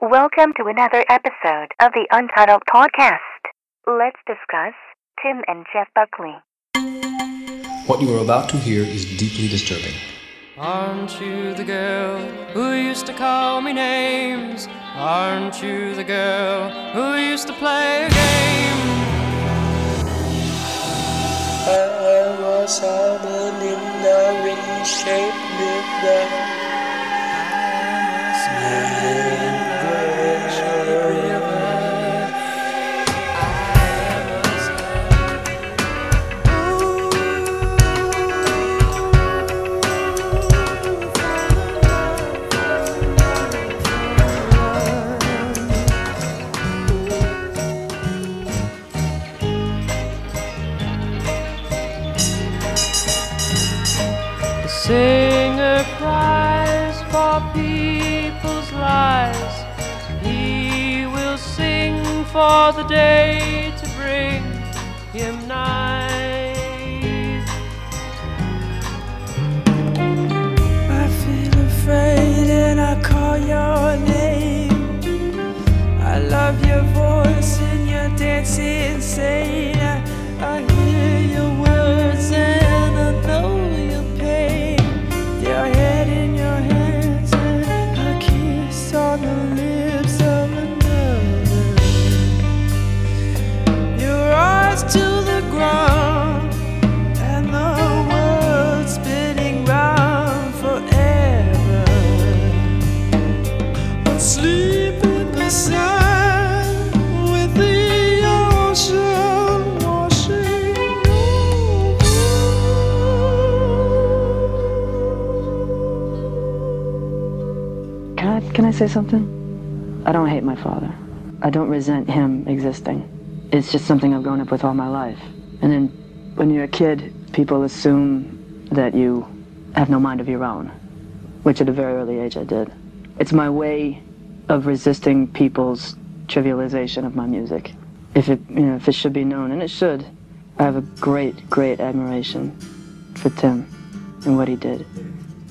Welcome to another episode of the Untitled Podcast. Let's discuss Tim and Jeff Buckley. What you are about to hear is deeply disturbing. Aren't you the girl who used to call me names? Aren't you the girl who used to play a game? I was almond in the ring shaped river. Singer cries for people's lives. He will sing for the day to bring him night. I feel afraid and I call your name. I love your voice and your dancing insane. I, I say something? I don't hate my father. I don't resent him existing. It's just something I've grown up with all my life. And then when you're a kid, people assume that you have no mind of your own, which at a very early age I did. It's my way of resisting people's trivialization of my music. If it, you know, if it should be known, and it should, I have a great, great admiration for Tim and what he did.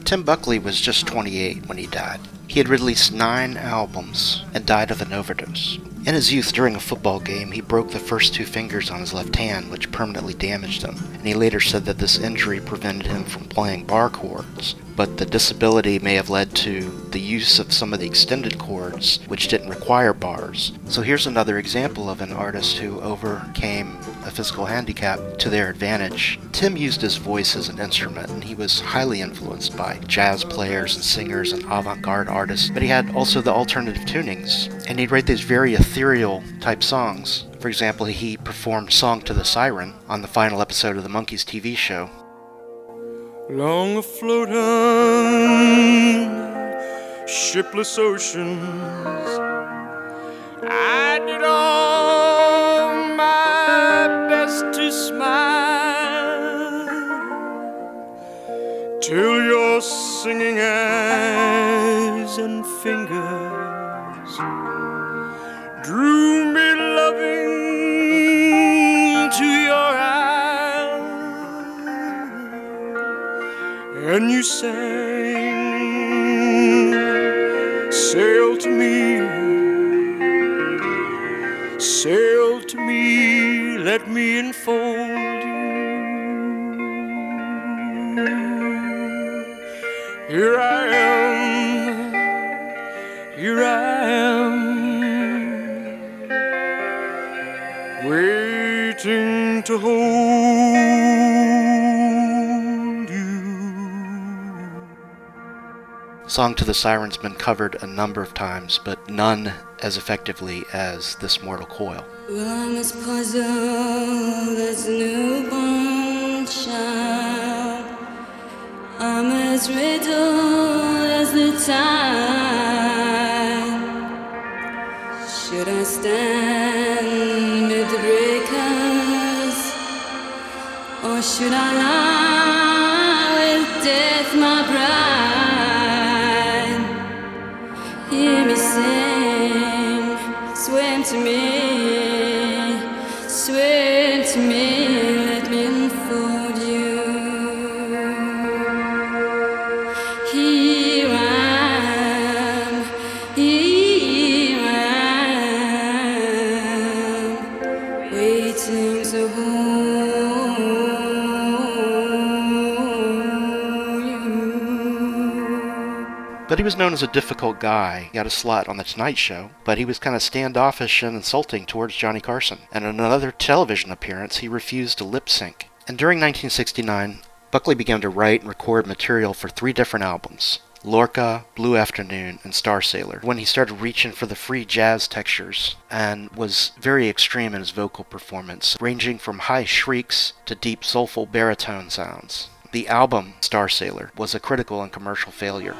Tim Buckley was just 28 when he died. He had released nine albums and died of an overdose. In his youth, during a football game, he broke the first two fingers on his left hand, which permanently damaged him, and he later said that this injury prevented him from playing bar chords. But the disability may have led to the use of some of the extended chords, which didn't require bars. So here's another example of an artist who overcame a physical handicap to their advantage. Tim used his voice as an instrument, and he was highly influenced by jazz players and singers and avant garde artists, but he had also the alternative tunings, and he'd write these very ethereal type songs. For example, he performed Song to the Siren on the final episode of the Monkees TV show. Long afloat on shipless oceans, I did all my best to smile till your singing eyes sang sail to me sail to me let me enfold you. Here i am here i am waiting to hold Song to the Siren's been covered a number of times, but none as effectively as This Mortal Coil. Well, I'm as puzzled as newborn child. I'm as riddled as the tide. Should I stand with the breakers, or should I lie was known as a difficult guy. He got a slot on The Tonight Show, but he was kind of standoffish and insulting towards Johnny Carson. And in another television appearance, he refused to lip sync. And during 1969, Buckley began to write and record material for three different albums Lorca, Blue Afternoon, and Starsailor, when he started reaching for the free jazz textures and was very extreme in his vocal performance, ranging from high shrieks to deep soulful baritone sounds. The album, Starsailor, was a critical and commercial failure.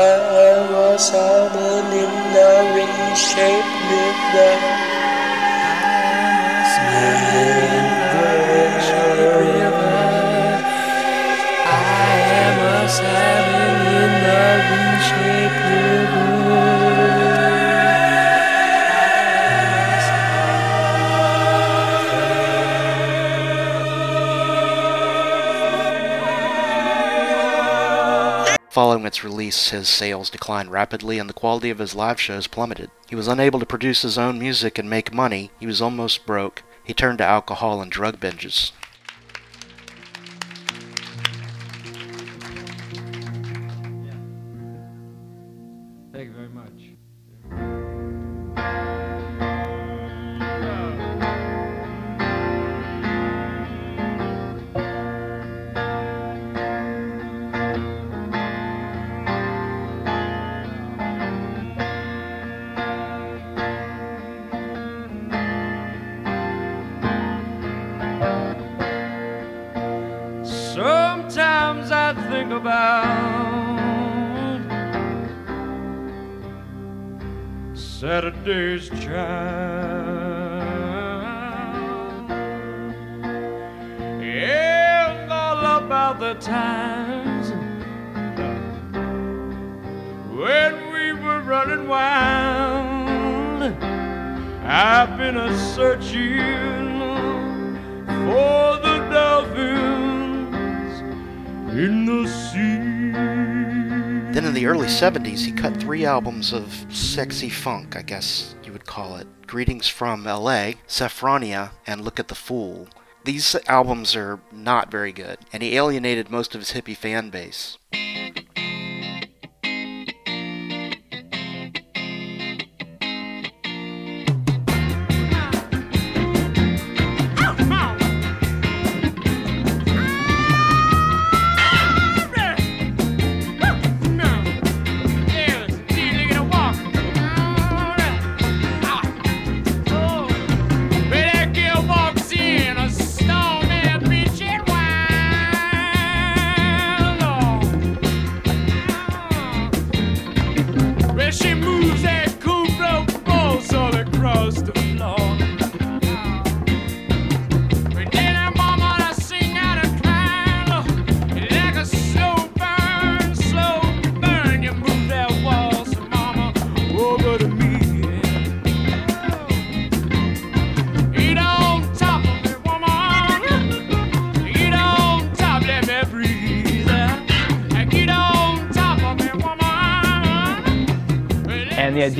I was harboured in the ring-shaped river. I am a salmon in the ring-shaped river. Following its release, his sales declined rapidly and the quality of his live shows plummeted. He was unable to produce his own music and make money. He was almost broke. He turned to alcohol and drug binges. Saturday's child 70s, he cut three albums of sexy funk, I guess you would call it. Greetings from LA, Sefronia, and Look at the Fool. These albums are not very good, and he alienated most of his hippie fan base.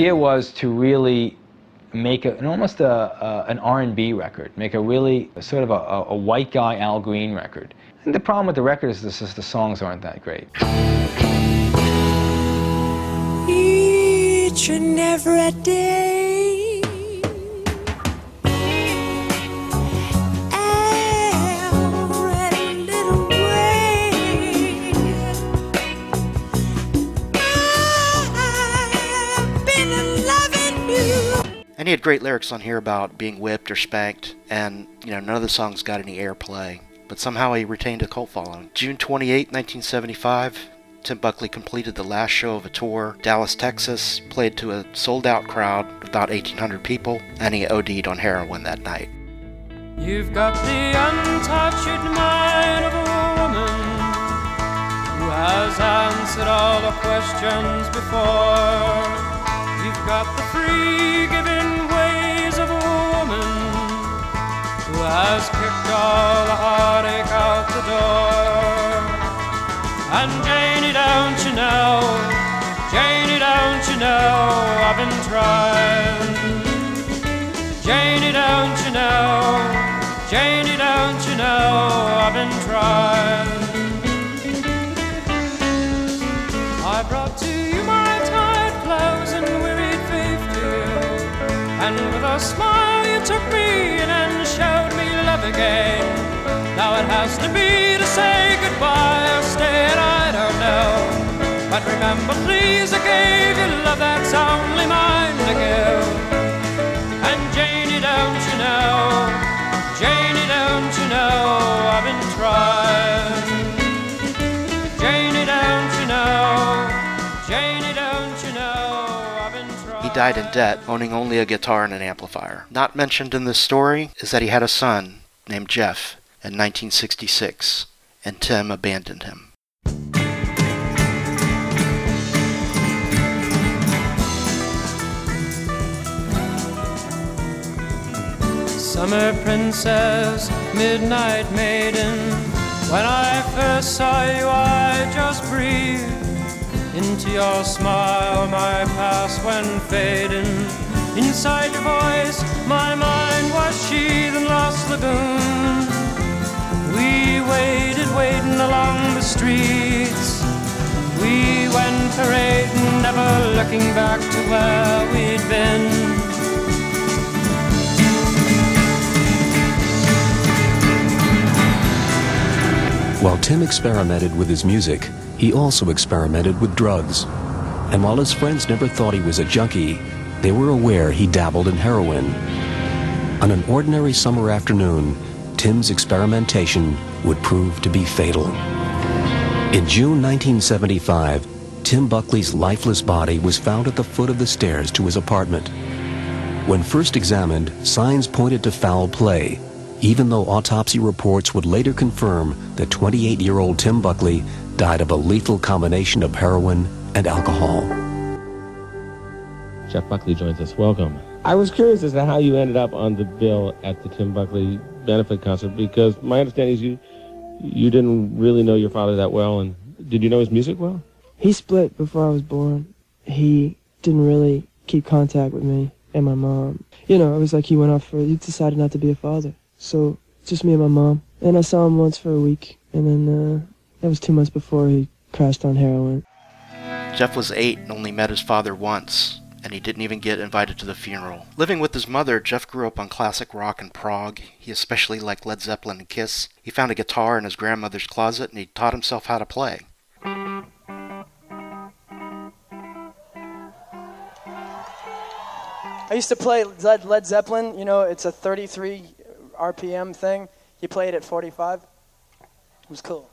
Idea was to really make a, an almost a, a, an R&B record, make a really sort of a, a, a white guy Al Green record. And the problem with the record is this is the songs aren't that great. Each and every day. He had great lyrics on here about being whipped or spanked, and, you know, none of the songs got any airplay. But somehow he retained a cult following. June 28, 1975, Tim Buckley completed the last show of a tour. Dallas, Texas, played to a sold out crowd of about 1,800 people, and he OD'd on heroin that night. You've got the untouched mind of a woman who has answered all the questions before. You've got the free giving has kicked all the heartache out the door. And Janie, don't you know? To say goodbye or stay, I don't know. But remember, please, I gave you love that's only mine to give. And Janie, don't you know? Janie, don't you know? I've been trying. Janie, don't you know? Janie, don't you know? I've been trying. He died in debt, owning only a guitar and an amplifier. Not mentioned in this story is that he had a son named Jeff in 1966, and Tim abandoned him. Summer princess, midnight maiden. When I first saw you, I just breathed into your smile. My past went fading. Inside your voice, my mind was sheathed in lost lagoon. Waited, waiting along the streets. We went parading, never looking back to where we'd been. While Tim experimented with his music, he also experimented with drugs. And while his friends never thought he was a junkie, they were aware he dabbled in heroin. On an ordinary summer afternoon, Tim's experimentation would prove to be fatal. In June 1975, Tim Buckley's lifeless body was found at the foot of the stairs to his apartment. When first examined, signs pointed to foul play, even though autopsy reports would later confirm that 28-year-old Tim Buckley died of a lethal combination of heroin and alcohol. Jeff Buckley joins us. Welcome. I was curious as to how you ended up on the bill at the Tim Buckley benefit concert because my understanding is you you didn't really know your father that well, and did you know his music well? He split before I was born. He didn't really keep contact with me and my mom. You know, it was like he went off for, he decided not to be a father. So, just me and my mom. And I saw him once for a week, and then uh, that was two months before he crashed on heroin. Jeff was eight and only met his father once, and he didn't even get invited to the funeral. Living with his mother, Jeff grew up on classic rock and prog. He especially liked Led Zeppelin and Kiss. He found a guitar in his grandmother's closet and he taught himself how to play. I used to play Led, Led Zeppelin. You know, it's a 33 RPM thing. He played at 45. It was cool.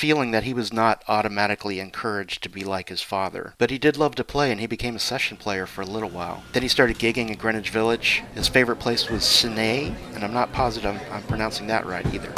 Feeling that he was not automatically encouraged to be like his father. But he did love to play, and he became a session player for a little while. Then he started gigging in Greenwich Village. His favorite place was Sine, and I'm not positive I'm, I'm pronouncing that right either.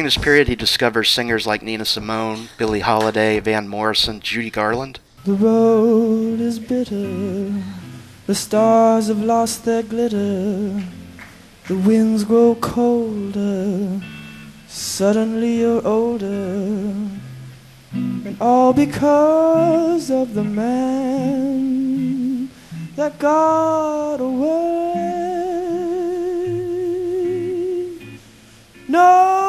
During this period, he discovers singers like Nina Simone, Billie Holiday, Van Morrison, Judy Garland. The road is bitter, the stars have lost their glitter, the winds grow colder, suddenly you're older, and all because of the man that got away. No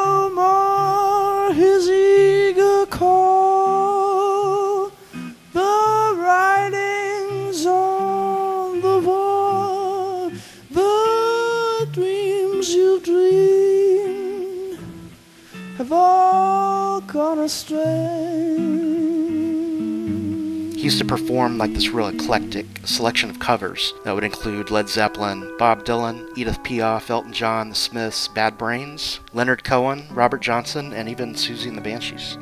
his eager call, the writings on the wall, the dreams you've dreamed have all gone astray. He used to perform like this real eclectic selection of covers that would include Led Zeppelin, Bob Dylan, Edith Piaf, Elton John, The Smiths, Bad Brains, Leonard Cohen, Robert Johnson, and even Siouxsie and the Banshees.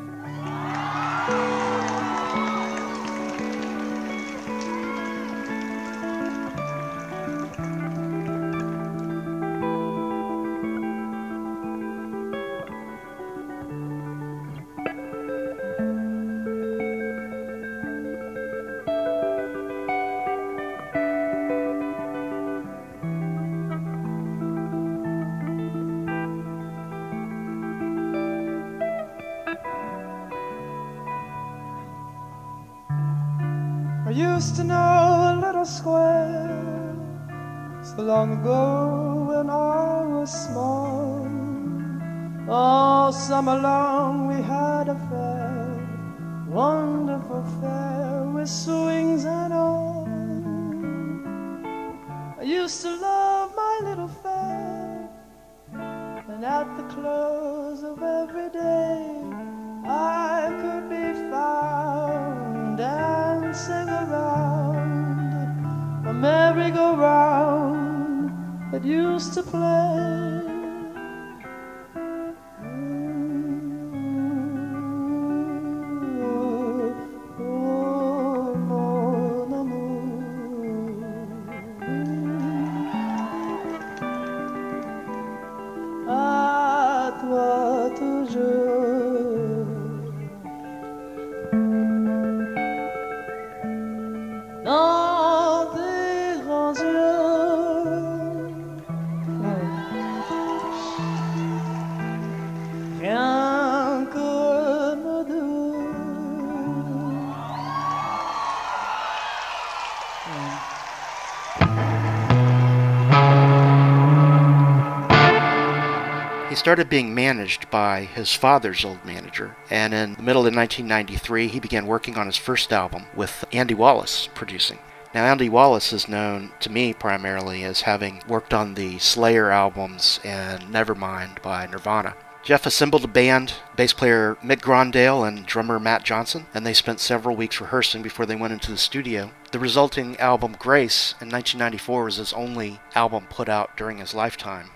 I used to love my little fair, and at the close of every day I could be found dancing around a merry-go-round that used to play. Started being managed by his father's old manager, and in the middle of 1993, he began working on his first album with Andy Wallace producing. Now, Andy Wallace is known to me primarily as having worked on the Slayer albums and Nevermind by Nirvana. Jeff assembled a band, bass player Mick Grondahl and drummer Matt Johnson, and they spent several weeks rehearsing before they went into the studio. The resulting album Grace in 1994 was his only album put out during his lifetime.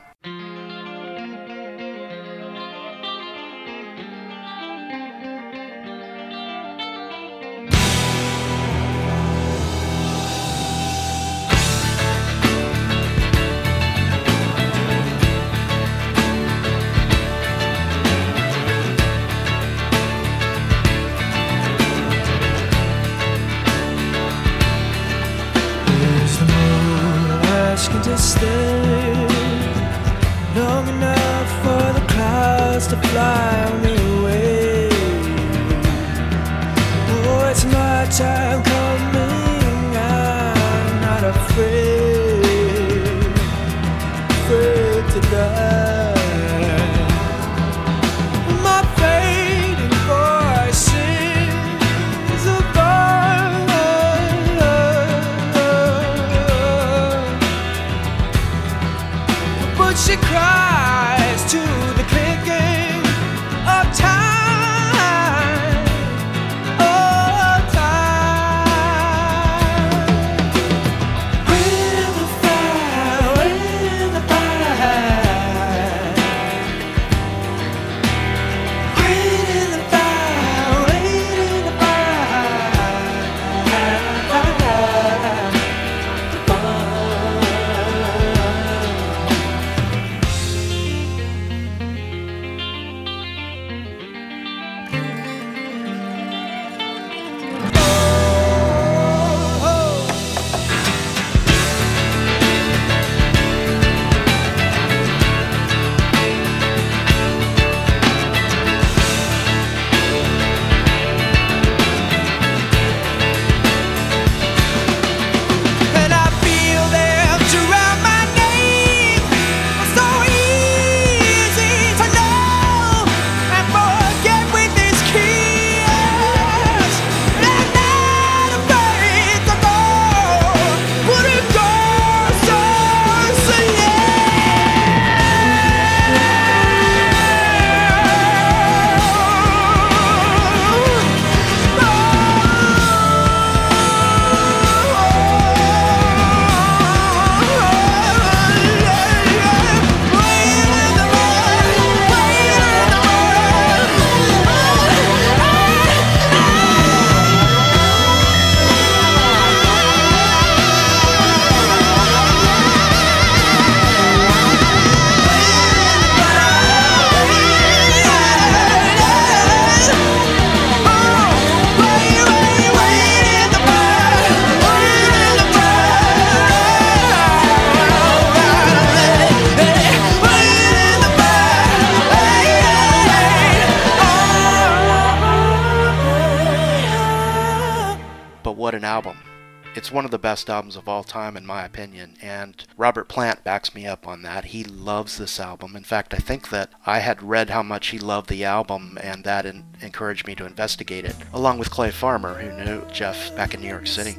It's one of the best albums of all time, in my opinion, and Robert Plant backs me up on that. He loves this album. In fact, I think that I had read how much he loved the album, and that in- encouraged me to investigate it, along with Clay Farmer, who knew Jeff back in New York City.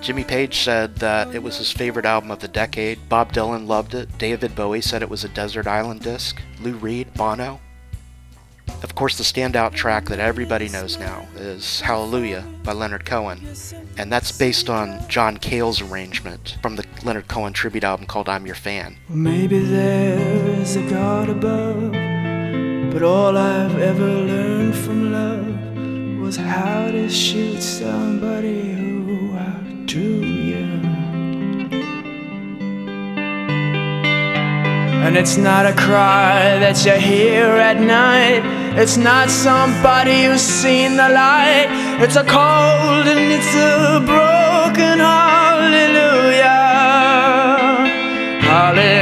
Jimmy Page said that it was his favorite album of the decade. Bob Dylan loved it. David Bowie said it was a desert island disc. Lou Reed, Bono, of course, the standout track that everybody knows now is Hallelujah by Leonard Cohen, and that's based on John Cale's arrangement from the Leonard Cohen tribute album called I'm Your Fan. Maybe there's a God above, but all I've ever learned from love was how to shoot somebody who outdrew you. And it's not a cry that you hear at night. It's not somebody who's seen the light. It's a cold and it's a broken hallelujah. Hallelujah.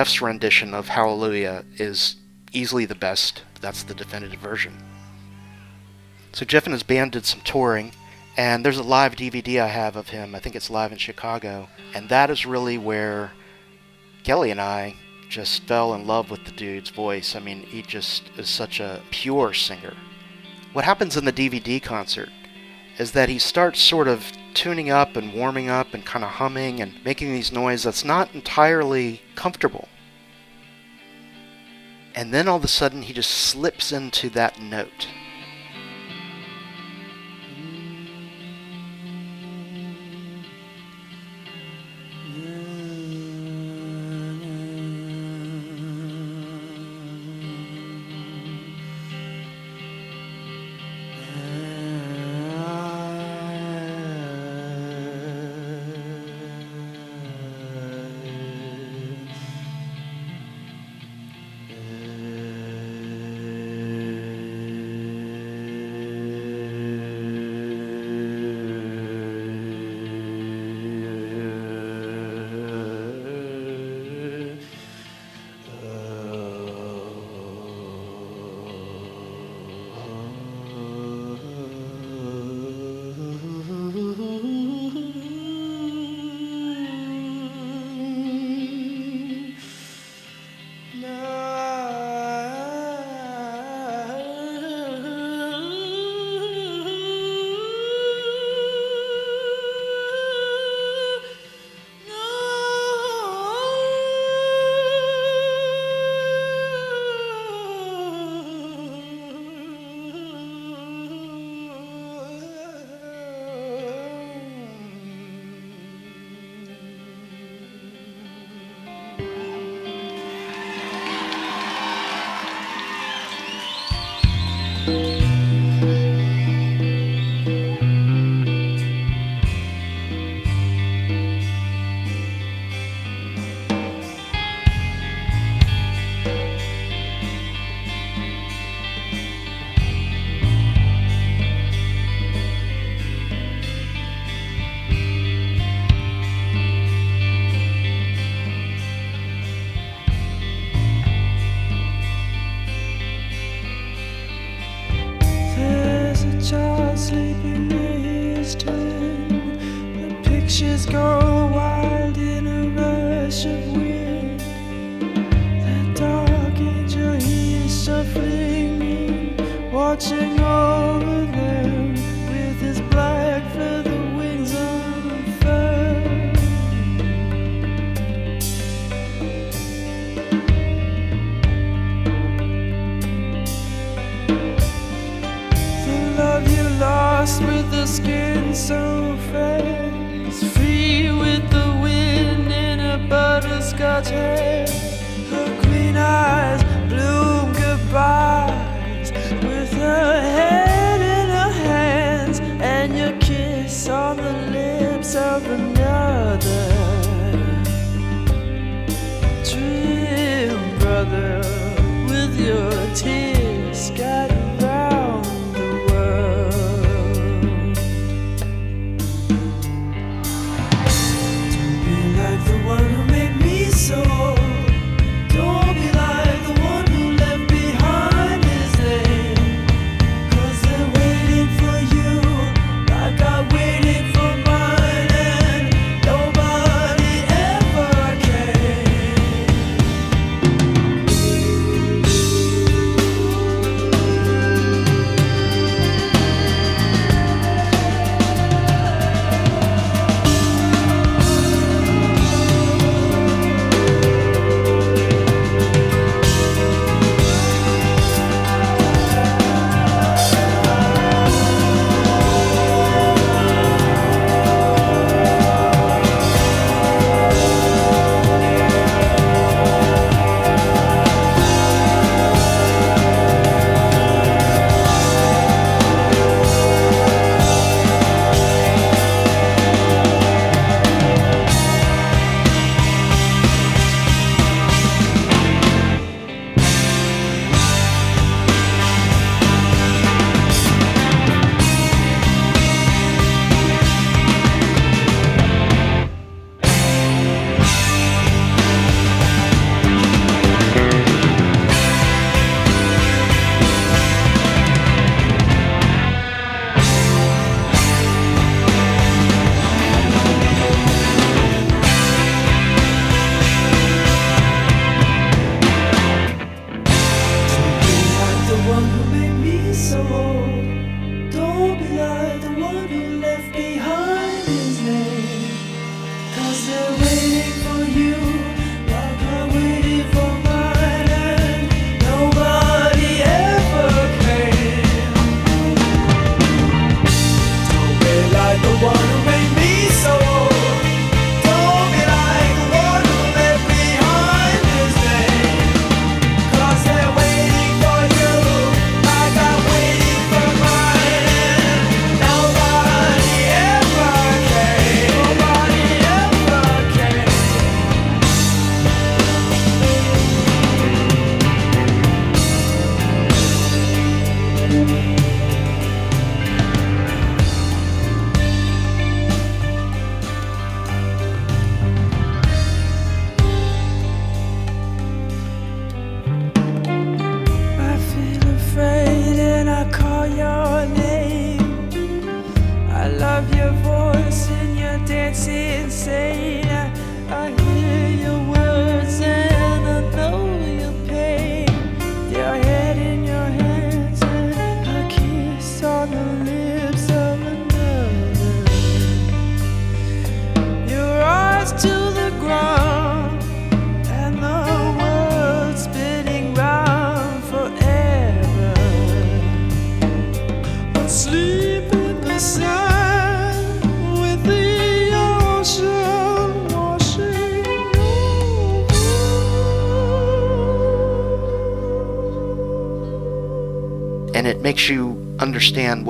Jeff's rendition of Hallelujah is easily the best. That's the definitive version. So Jeff and his band did some touring, and there's a live DVD I have of him. I think it's live in Chicago, and that is really where Kelly and I just fell in love with the dude's voice. I mean, he just is such a pure singer. What happens in the DVD concert is that he starts sort of tuning up and warming up and kind of humming and making these noises that's not entirely comfortable. And then all of a sudden he just slips into that note. watching over them with his black feather wings unfurled. The love you lost with the skin so fair is free with the wind in a butterscotch hair.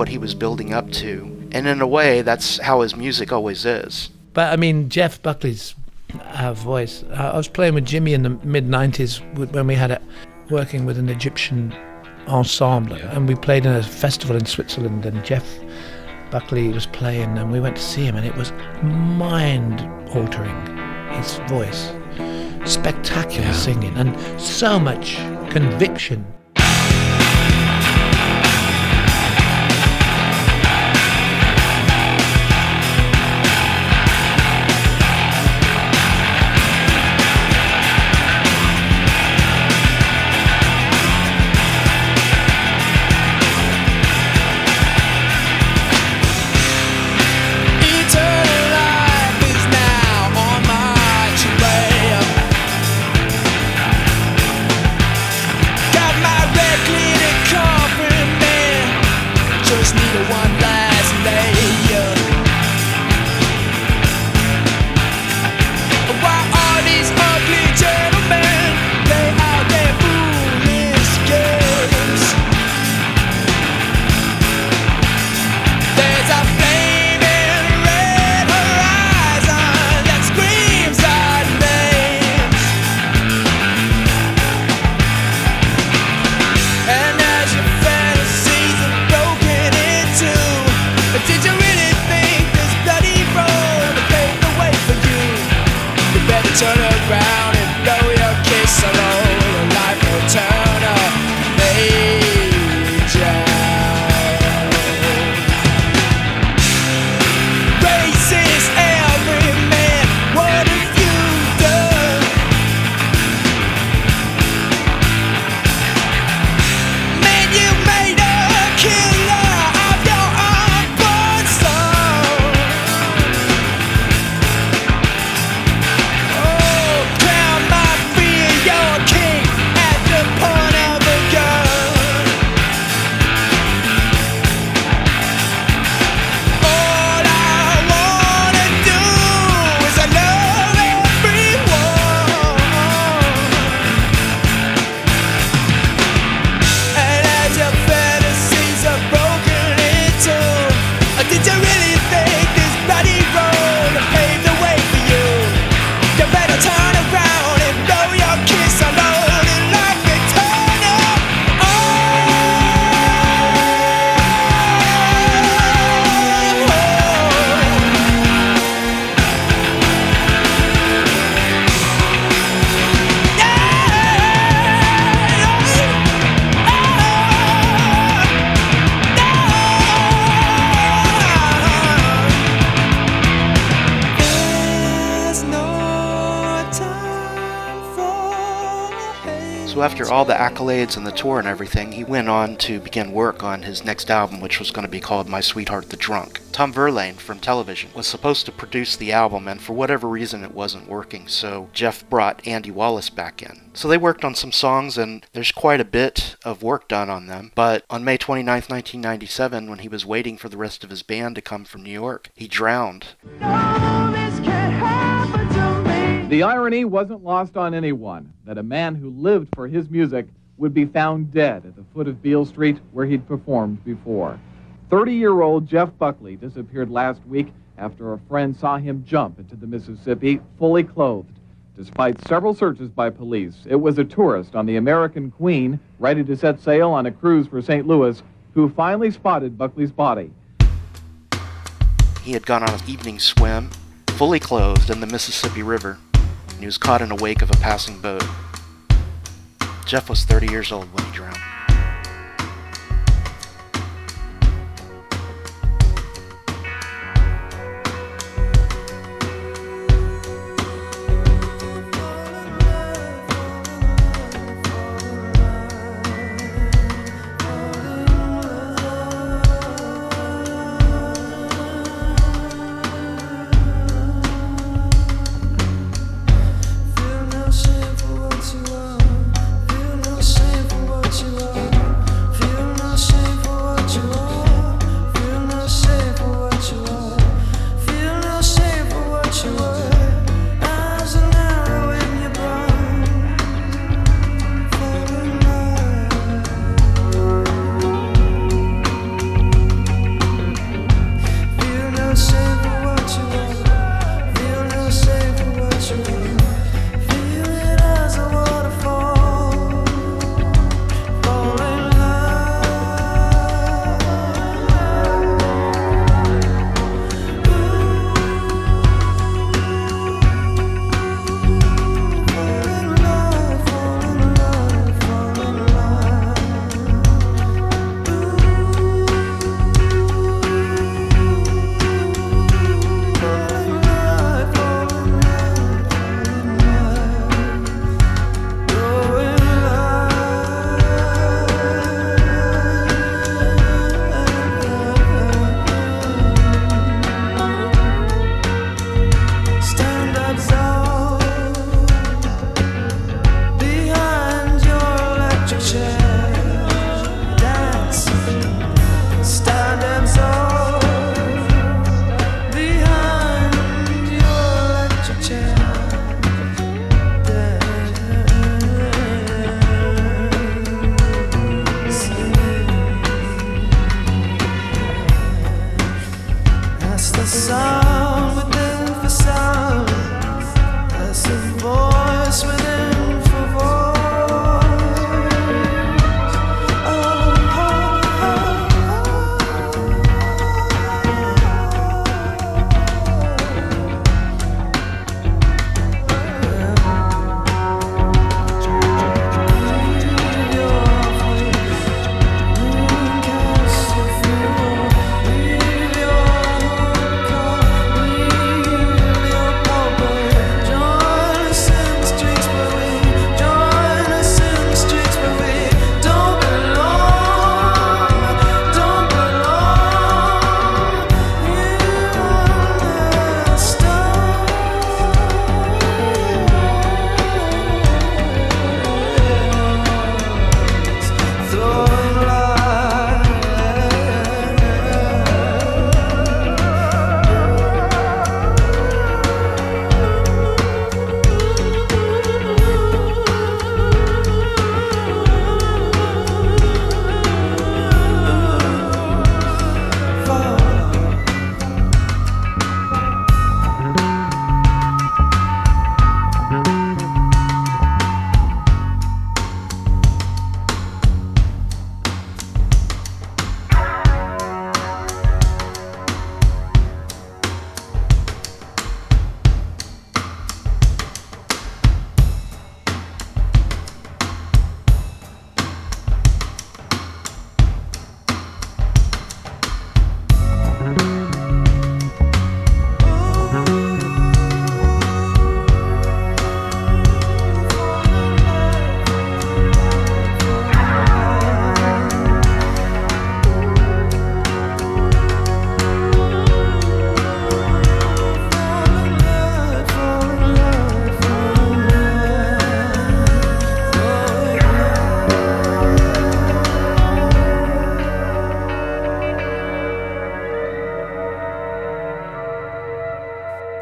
what he was building up to. And in a way, that's how his music always is. But I mean, Jeff Buckley's uh, voice. I was playing with Jimmy in the mid 90s when we had it working with an Egyptian ensemble, and we played in a festival in Switzerland, and Jeff Buckley was playing, and we went to see him, and it was mind altering his voice. Spectacular yeah. singing, and so much conviction. All the accolades and the tour and everything, he went on to begin work on his next album, which was going to be called My Sweetheart the Drunk. Tom Verlaine from television was supposed to produce the album, and for whatever reason it wasn't working, so Jeff brought Andy Wallace back in. So they worked on some songs, and there's quite a bit of work done on them. But on May 29, 1997, when he was waiting for the rest of his band to come from New York, he drowned. The irony wasn't lost on anyone that a man who lived for his music would be found dead at the foot of Beale Street where he'd performed before. 30 year old Jeff Buckley disappeared last week after a friend saw him jump into the Mississippi fully clothed. Despite several searches by police, it was a tourist on the American Queen, ready to set sail on a cruise for St. Louis, who finally spotted Buckley's body. He had gone on an evening swim, fully clothed, in the Mississippi River, and he was caught in the wake of a passing boat. Jeff was 30 years old when he drowned.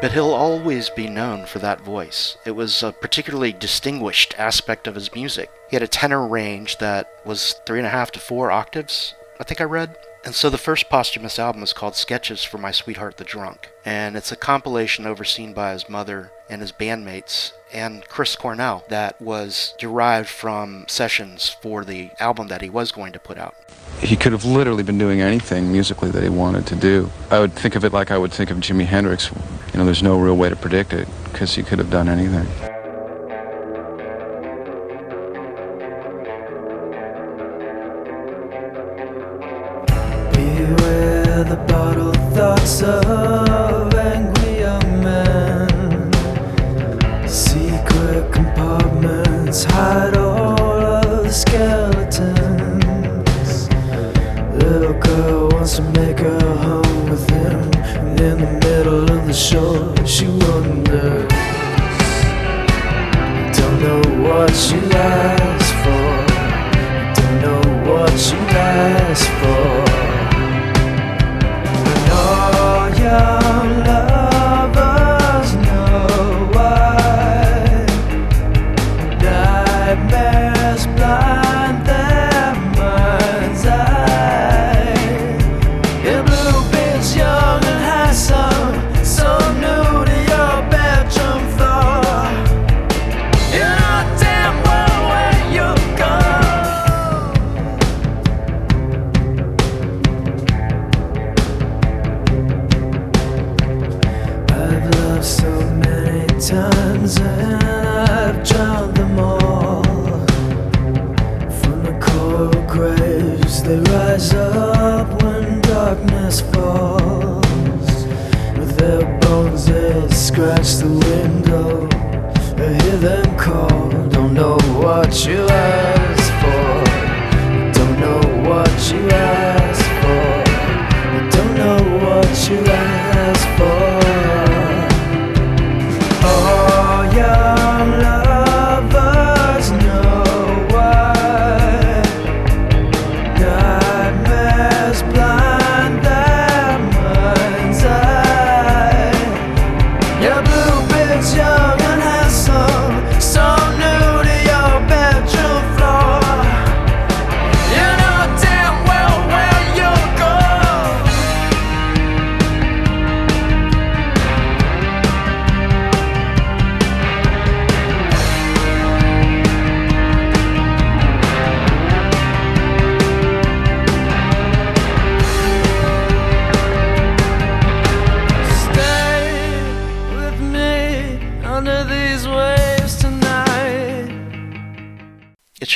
But he'll always be known for that voice. It was a particularly distinguished aspect of his music. He had a tenor range that was three and a half to four octaves, I think I read. And so the first posthumous album is called Sketches for My Sweetheart the Drunk. And it's a compilation overseen by his mother and his bandmates and Chris Cornell that was derived from sessions for the album that he was going to put out. He could have literally been doing anything musically that he wanted to do. I would think of it like I would think of Jimi Hendrix. You know, there's no real way to predict it because he could have done anything. Beware the thoughts of she wonders. Don't know what she asked times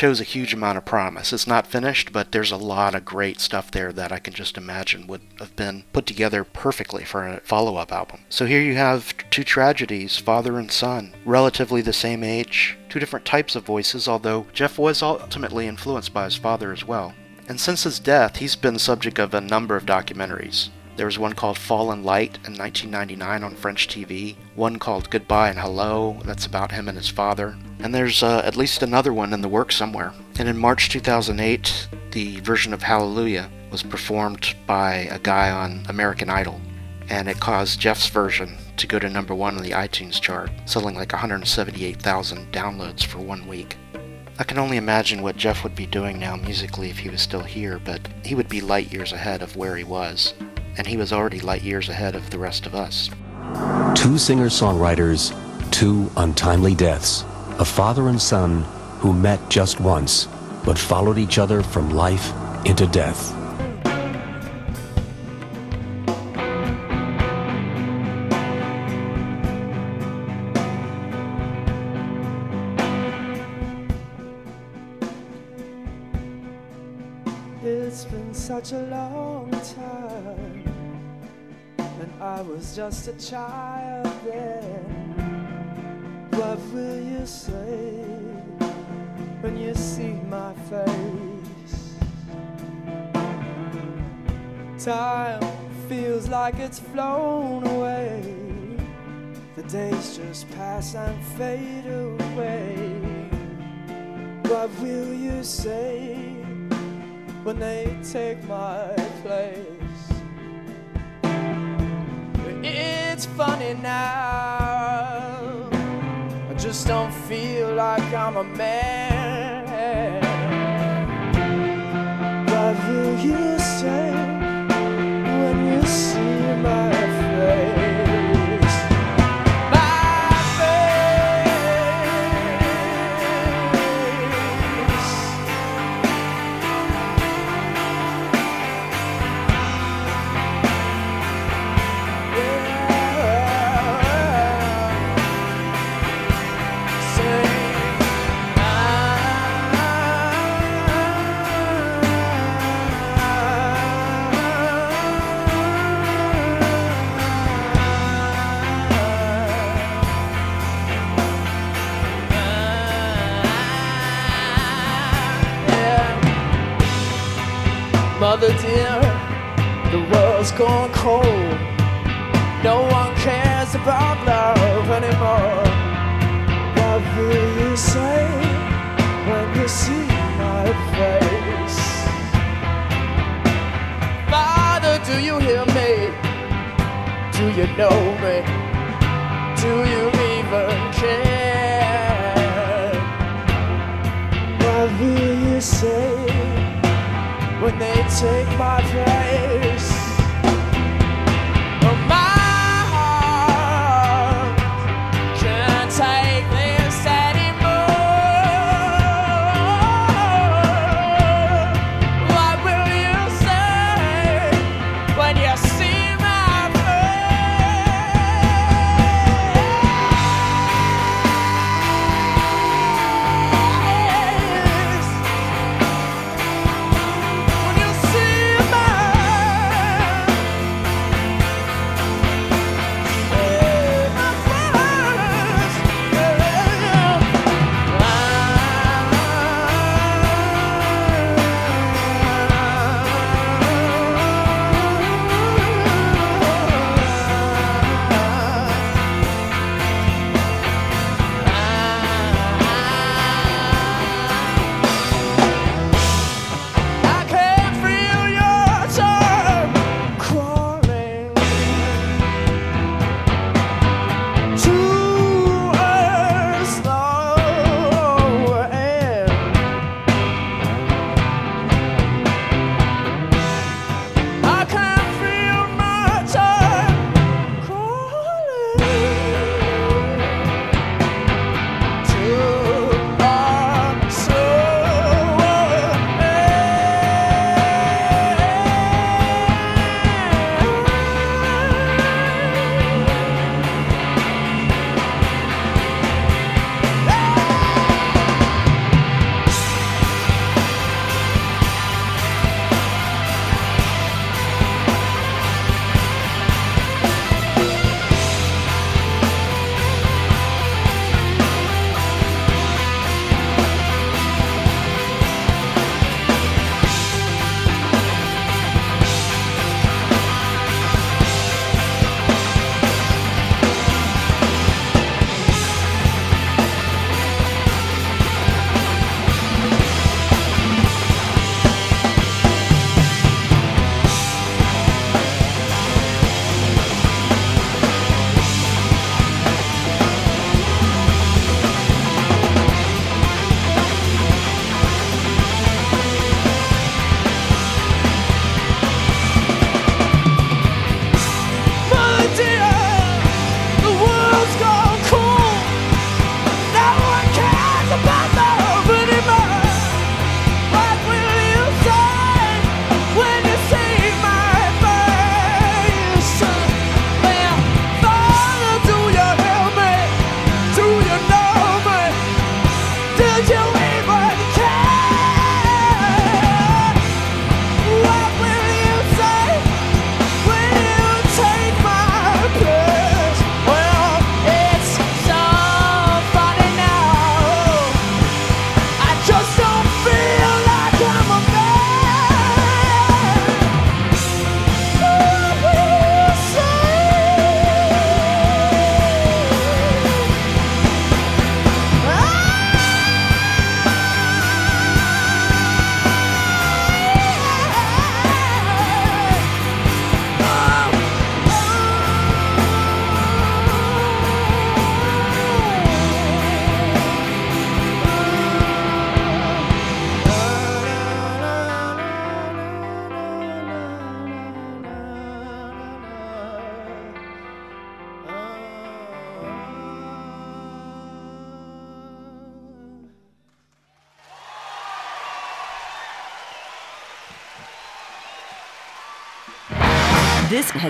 shows a huge amount of promise. It's not finished, but there's a lot of great stuff there that I can just imagine would have been put together perfectly for a follow up album. So here you have two tragedies, father and son, relatively the same age, two different types of voices, although Jeff was ultimately influenced by his father as well. And since his death, he's been subject of a number of documentaries. There was one called Fall in Light in 1999 on French TV, one called Goodbye and Hello, that's about him and his father, and there's uh, at least another one in the works somewhere. And in March 2008, the version of Hallelujah was performed by a guy on American Idol, and it caused Jeff's version to go to number one on the iTunes chart, selling like 178,000 downloads for one week. I can only imagine what Jeff would be doing now musically if he was still here, but he would be light years ahead of where he was, and he was already light years ahead of the rest of us. Two singer songwriters, two untimely deaths. A father and son who met just once, but followed each other from life into death. Child then. What will you say when you see my face? Time feels like it's flown away. The days just pass and fade away. What will you say? when they take my place. It's funny now. I just don't feel like I'm a man. What will you know me? Do you even care? What will you say when they take my place?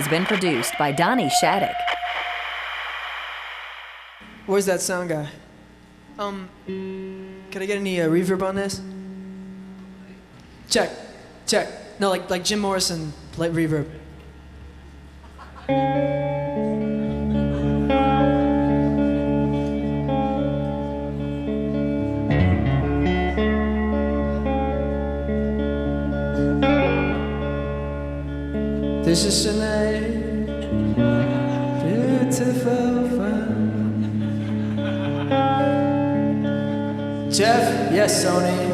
Has been produced by Donnie Shattuck. Where's that sound guy? Um, can I get any uh, reverb on this? Check, check. No, like like Jim Morrison, like reverb. This is Sin-é, beautiful fun. Jeff, yes, Sony.